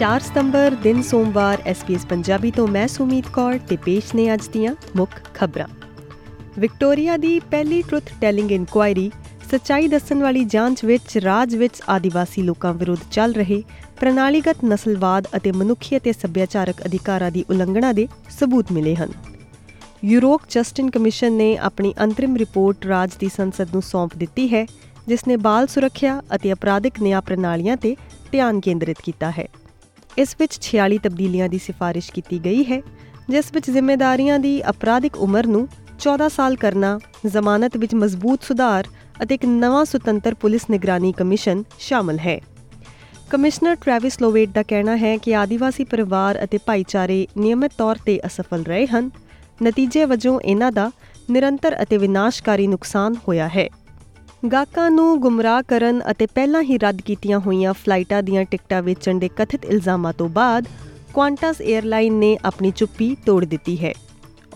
4 ਸਤੰਬਰ ਦਿਨ ਸੋਮਵਾਰ ਐਸਪੀਐਸ ਪੰਜਾਬੀ ਤੋਂ ਮੈਂ ਸੁਮੀਤ ਕੌਰ ਤੇ ਪੇਸ਼ ਨੇ ਅੱਜ ਦੀਆਂ ਮੁੱਖ ਖਬਰਾਂ। ਵਿਕਟੋਰੀਆ ਦੀ ਪਹਿਲੀ ਟਰੁੱਥ ਟੈਲਿੰਗ ਇਨਕੁਆਇਰੀ, ਸਚਾਈ ਦੱਸਣ ਵਾਲੀ ਜਾਂਚ ਵਿੱਚ, ਰਾਜ ਵਿੱਚ ਆਦੀਵਾਸੀ ਲੋਕਾਂ ਵਿਰੁੱਧ ਚੱਲ ਰਹੇ ਪ੍ਰਣਾਲੀਗਤ ਨਸਲਵਾਦ ਅਤੇ ਮਨੁੱਖੀ ਅਤੇ ਸੱਭਿਆਚਾਰਕ ਅਧਿਕਾਰਾਂ ਦੀ ਉਲੰਘਣਾ ਦੇ ਸਬੂਤ ਮਿਲੇ ਹਨ। ਯੂਰੋਪ ਜਸਟਿਨ ਕਮਿਸ਼ਨ ਨੇ ਆਪਣੀ ਅੰਤਰਿਮ ਰਿਪੋਰਟ ਰਾਜ ਦੀ ਸੰਸਦ ਨੂੰ ਸੌਂਪ ਦਿੱਤੀ ਹੈ, ਜਿਸ ਨੇ ਬਾਲ ਸੁਰੱਖਿਆ ਅਤੇ ਅਪਰਾਧਿਕ ਨਿਆਂ ਪ੍ਰਣਾਲੀਆਂ ਤੇ ਧਿਆਨ ਕੇਂਦਰਿਤ ਕੀਤਾ ਹੈ। ਇਸ ਵਿੱਚ 46 ਤਬਦੀਲੀਆਂ ਦੀ ਸਿਫਾਰਿਸ਼ ਕੀਤੀ ਗਈ ਹੈ, ਜਿਸ ਵਿੱਚ ਜ਼ਿੰਮੇਵਾਰੀਆਂ ਦੀ ਅਪਰਾਧਿਕ ਉਮਰ ਨੂੰ 14 ਸਾਲ ਕਰਨਾ, ਜ਼ਮਾਨਤ ਵਿੱਚ ਮਜ਼ਬੂਤ ਸੁਧਾਰ ਅਤੇ ਇੱਕ ਨਵਾਂ ਸੁਤੰਤਰ ਪੁਲਿਸ ਨਿਗਰਾਨੀ ਕਮਿਸ਼ਨ ਸ਼ਾਮਲ ਹੈ। ਕਮਿਸ਼ਨਰ ਟ੍ਰੈਵਿਸ ਲੋਵੇਟ ਦਾ ਕਹਿਣਾ ਹੈ ਕਿ ਆਦੀਵਾਸੀ ਪਰਿਵਾਰ ਅਤੇ ਭਾਈਚਾਰੇ ਨਿਯਮਿਤ ਤੌਰ ਤੇ ਅਸਫਲ ਰਹੇ ਹਨ। ਨਤੀਜੇ ਵਜੋਂ ਇਹਨਾਂ ਦਾ ਨਿਰੰਤਰ ਅਤੇ ਵਿਨਾਸ਼ਕਾਰੀ ਨੁਕਸਾਨ ਹੋਇਆ ਹੈ। ਗਾਕਾਂ ਨੂੰ ਗੁੰਮਰਾਹ ਕਰਨ ਅਤੇ ਪਹਿਲਾਂ ਹੀ ਰੱਦ ਕੀਤੀਆਂ ਹੋਈਆਂ ਫਲਾਈਟਾਂ ਦੀਆਂ ਟਿਕਟਾਂ ਵੇਚਣ ਦੇ ਕਥਿਤ ਇਲਜ਼ਾਮਾਂ ਤੋਂ ਬਾਅਦ ਕੁਆਂਟਸ 에ਅਰਲਾਈਨ ਨੇ ਆਪਣੀ ਚੁੱਪੀ ਤੋੜ ਦਿੱਤੀ ਹੈ।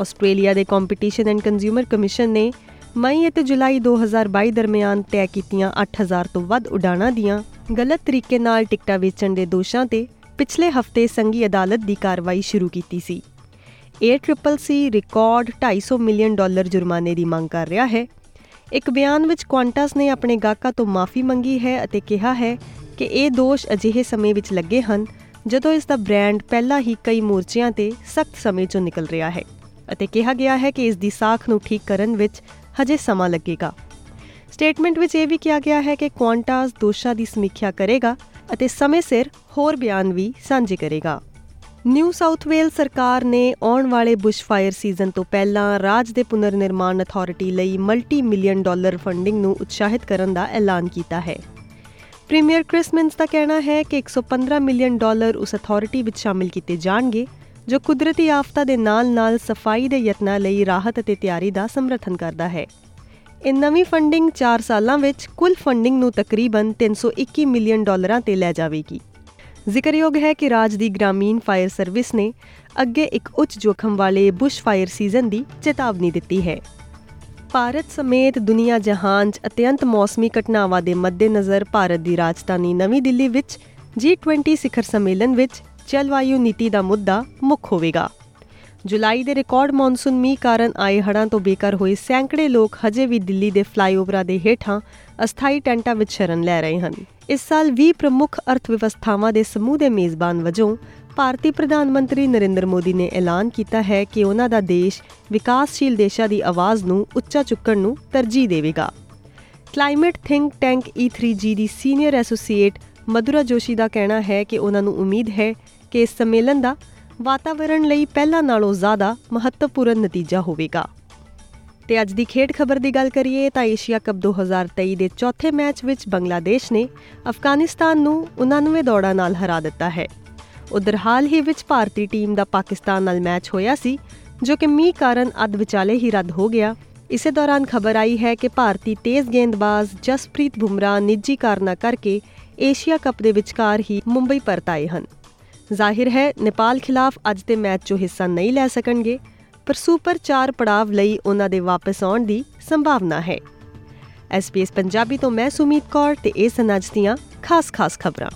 ਆਸਟ੍ਰੇਲੀਆ ਦੇ ਕੰਪੀਟੀਸ਼ਨ ਐਂਡ ਕੰਜ਼ਿਊਮਰ ਕਮਿਸ਼ਨ ਨੇ ਮਈ ਅਤੇ ਜੁਲਾਈ 2022 ਦਰਮਿਆਨ ਤੈਅ ਕੀਤੀਆਂ 8000 ਤੋਂ ਵੱਧ ਉਡਾਣਾਂ ਦੀਆਂ ਗਲਤ ਤਰੀਕੇ ਨਾਲ ਟਿਕਟਾਂ ਵੇਚਣ ਦੇ ਦੋਸ਼ਾਂ ਤੇ ਪਿਛਲੇ ਹਫ਼ਤੇ ਸੰਘੀ ਅਦਾਲਤ ਦੀ ਕਾਰਵਾਈ ਸ਼ੁਰੂ ਕੀਤੀ ਸੀ। A triple C record 250 million dollar ਜੁਰਮਾਨੇ ਦੀ ਮੰਗ ਕਰ ਰਿਹਾ ਹੈ। ਇੱਕ ਬਿਆਨ ਵਿੱਚ ਕੁਆਂਟਸ ਨੇ ਆਪਣੇ ਗਾਹਕਾਂ ਤੋਂ ਮਾਫੀ ਮੰਗੀ ਹੈ ਅਤੇ ਕਿਹਾ ਹੈ ਕਿ ਇਹ ਦੋਸ਼ ਅਜਿਹੇ ਸਮੇਂ ਵਿੱਚ ਲੱਗੇ ਹਨ ਜਦੋਂ ਇਸ ਦਾ ਬ੍ਰਾਂਡ ਪਹਿਲਾਂ ਹੀ ਕਈ ਮੋਰਚਿਆਂ ਤੇ ਸਖਤ ਸਮੇਂ ਚੋਂ ਨਿਕਲ ਰਿਹਾ ਹੈ ਅਤੇ ਕਿਹਾ ਗਿਆ ਹੈ ਕਿ ਇਸ ਦੀ ਸਾਖ ਨੂੰ ਠੀਕ ਕਰਨ ਵਿੱਚ ਹਜੇ ਸਮਾਂ ਲੱਗੇਗਾ। ਸਟੇਟਮੈਂਟ ਵਿੱਚ ਇਹ ਵੀ ਕਿਹਾ ਗਿਆ ਹੈ ਕਿ ਕੁਆਂਟਸ ਦੋਸ਼ਾਂ ਦੀ ਸਮੀਖਿਆ ਕਰੇਗਾ ਅਤੇ ਸਮੇਂ ਸਿਰ ਹੋਰ ਬਿਆਨ ਵੀ ਸਾਂਝੇ ਕਰੇਗਾ। ਨਿਊ ਸਾਊਥ ਵੇਲ ਸਰਕਾਰ ਨੇ ਆਉਣ ਵਾਲੇ ਬੁਸ਼ਫਾਇਰ ਸੀਜ਼ਨ ਤੋਂ ਪਹਿਲਾਂ ਰਾਜ ਦੇ ਪੁਨਰ ਨਿਰਮਾਣ ਅਥਾਰਟੀ ਲਈ ਮਲਟੀ ਮਿਲੀਅਨ ਡਾਲਰ ਫੰਡਿੰਗ ਨੂੰ ਉਤਸ਼ਾਹਿਤ ਕਰਨ ਦਾ ਐਲਾਨ ਕੀਤਾ ਹੈ। ਪ੍ਰੀਮੀਅਰ ਕ੍ਰਿਸਮਨਸ ਦਾ ਕਹਿਣਾ ਹੈ ਕਿ 115 ਮਿਲੀਅਨ ਡਾਲਰ ਉਸ ਅਥਾਰਟੀ ਵਿੱਚ ਸ਼ਾਮਿਲ ਕੀਤੇ ਜਾਣਗੇ, ਜੋ ਕੁਦਰਤੀ ਆਫਤਾਂ ਦੇ ਨਾਲ-ਨਾਲ ਸਫ਼ਾਈ ਦੇ ਯਤਨਾਂ ਲਈ ਰਾਹਤ ਅਤੇ ਤਿਆਰੀ ਦਾ ਸਮਰਥਨ ਕਰਦਾ ਹੈ। ਇਹ ਨਵੀਂ ਫੰਡਿੰਗ 4 ਸਾਲਾਂ ਵਿੱਚ ਕੁੱਲ ਫੰਡਿੰਗ ਨੂੰ ਤਕਰੀਬਨ 321 ਮਿਲੀਅਨ ਡਾਲਰਾਂ ਤੇ ਲੈ ਜਾਵੇਗੀ। ਜ਼ਿਕਰਯੋਗ ਹੈ ਕਿ ਰਾਜ ਦੀ ਗ੍ਰਾਮੀਣ ਫਾਇਰ ਸਰਵਿਸ ਨੇ ਅੱਗੇ ਇੱਕ ਉੱਚ ਜੋਖਮ ਵਾਲੇ ਬੁਸ਼ ਫਾਇਰ ਸੀਜ਼ਨ ਦੀ ਚੇਤਾਵਨੀ ਦਿੱਤੀ ਹੈ। ਭਾਰਤ ਸਮੇਤ ਦੁਨੀਆ ਜਹਾਨ 'ਚ ਅਤਿਅੰਤ ਮੌਸਮੀ ਘਟਨਾਵਾਂ ਦੇ ਮੱਦੇਨਜ਼ਰ ਭਾਰਤ ਦੀ ਰਾਜਧਾਨੀ ਨਵੀਂ ਦਿੱਲੀ ਵਿੱਚ G20 ਸਿਖਰ ਸੰਮੇਲਨ ਵਿੱਚ ਜਲਵਾਯੂ ਨੀਤੀ ਦਾ ਮੁੱਦਾ ਮੁੱਖ ਹੋਵੇਗਾ। ਜੁਲਾਈ ਦੇ ਰਿਕਾਰਡ ਮੌਨਸੂਨ ਮੀਂਹ ਕਾਰਨ ਆਏ ਹੜ੍ਹਾਂ ਤੋਂ ਬੇਕਾਰ ਹੋਏ ਸੈਂਕੜੇ ਲੋਕ ਹਜੇ ਵੀ ਦਿੱਲੀ ਦੇ ਫਲਾਈਓਵਰਾਂ ਦੇ ਹੇਠਾਂ ਅਸਥਾਈ ਟੈਂਟਾਂ ਵਿੱਚ ਸ਼ਰਨ ਲੈ ਰਹੇ ਹਨ। ਇਸ ਸਾਲ 20 ਪ੍ਰਮੁੱਖ ਅਰਥ ਵਿਵਸਥਾਵਾਂ ਦੇ ਸਮੂਹ ਦੇ ਮੇਜ਼ਬਾਨ ਵਜੋਂ ਭਾਰਤੀ ਪ੍ਰਧਾਨ ਮੰਤਰੀ ਨਰਿੰਦਰ ਮੋਦੀ ਨੇ ਐਲਾਨ ਕੀਤਾ ਹੈ ਕਿ ਉਹਨਾਂ ਦਾ ਦੇਸ਼ ਵਿਕਾਸਸ਼ੀਲ ਦੇਸ਼ਾਂ ਦੀ ਆਵਾਜ਼ ਨੂੰ ਉੱਚਾ ਚੁੱਕਣ ਨੂੰ ਤਰਜੀਹ ਦੇਵੇਗਾ। ਕਲਾਈਮੇਟ ਥਿੰਕ ਟੈਂਕ E3G ਦੀ ਸੀਨੀਅਰ ਐਸੋਸੀਏਟ ਮਧੁਰਾ ਜੋਸ਼ੀ ਦਾ ਕਹਿਣਾ ਹੈ ਕਿ ਉਹਨਾਂ ਨੂੰ ਉਮੀਦ ਹੈ ਕਿ ਇਸ ਸੰਮੇਲਨ ਦਾ ਵਾਤਾਵਰਣ ਲਈ ਪਹਿਲਾਂ ਨਾਲੋਂ ਜ਼ਿਆਦਾ ਮਹੱਤਵਪੂਰਨ ਨਤੀਜਾ ਹੋਵੇਗਾ। ਤੇ ਅੱਜ ਦੀ ਖੇਡ ਖਬਰ ਦੀ ਗੱਲ ਕਰੀਏ ਤਾਂ ਏਸ਼ੀਆ ਕੱਪ 2023 ਦੇ ਚੌਥੇ ਮੈਚ ਵਿੱਚ ਬੰਗਲਾਦੇਸ਼ ਨੇ ਅਫਗਾਨਿਸਤਾਨ ਨੂੰ 99 ਦੌੜਾਂ ਨਾਲ ਹਰਾ ਦਿੱਤਾ ਹੈ। ਉਧਰ ਹਾਲ ਹੀ ਵਿੱਚ ਭਾਰਤੀ ਟੀਮ ਦਾ ਪਾਕਿਸਤਾਨ ਨਾਲ ਮੈਚ ਹੋਇਆ ਸੀ, ਜੋ ਕਿ ਮੀਂਹ ਕਾਰਨ ਅੱਧ ਵਿਚਾਲੇ ਹੀ ਰੱਦ ਹੋ ਗਿਆ। ਇਸੇ ਦੌਰਾਨ ਖਬਰ ਆਈ ਹੈ ਕਿ ਭਾਰਤੀ ਤੇਜ਼ ਗੇਂਦਬਾਜ਼ ਜਸਪ੍ਰੀਤ ਬੁਮਰਾਹ ਨਿੱਜੀ ਕਾਰਨਾਂ ਕਰਕੇ ਏਸ਼ੀਆ ਕੱਪ ਦੇ ਵਿਚਕਾਰ ਹੀ ਮੁੰਬਈ ਪਰਤ ਆਏ ਹਨ। ਜ਼ਾਹਿਰ ਹੈ, ਨੇਪਾਲ ਖਿਲਾਫ ਅੱਜ ਦੇ ਮੈਚ 'ਚੋਂ ਹਿੱਸਾ ਨਹੀਂ ਲੈ ਸਕਣਗੇ, ਪਰ ਸੁਪਰ 4 ਪੜਾਵ ਲਈ ਉਹਨਾਂ ਦੇ ਵਾਪਸ ਆਉਣ ਦੀ ਸੰਭਾਵਨਾ ਹੈ। ਐਸਪੀਐਸ ਪੰਜਾਬੀ ਤੋਂ ਮੈਂ ਸੁਮੀਤ ਕੌਰ ਤੇ ਇਹ ਸਨ ਅੱਜ ਦੀਆਂ ਖਾਸ-ਖਾਸ ਖਬਰਾਂ।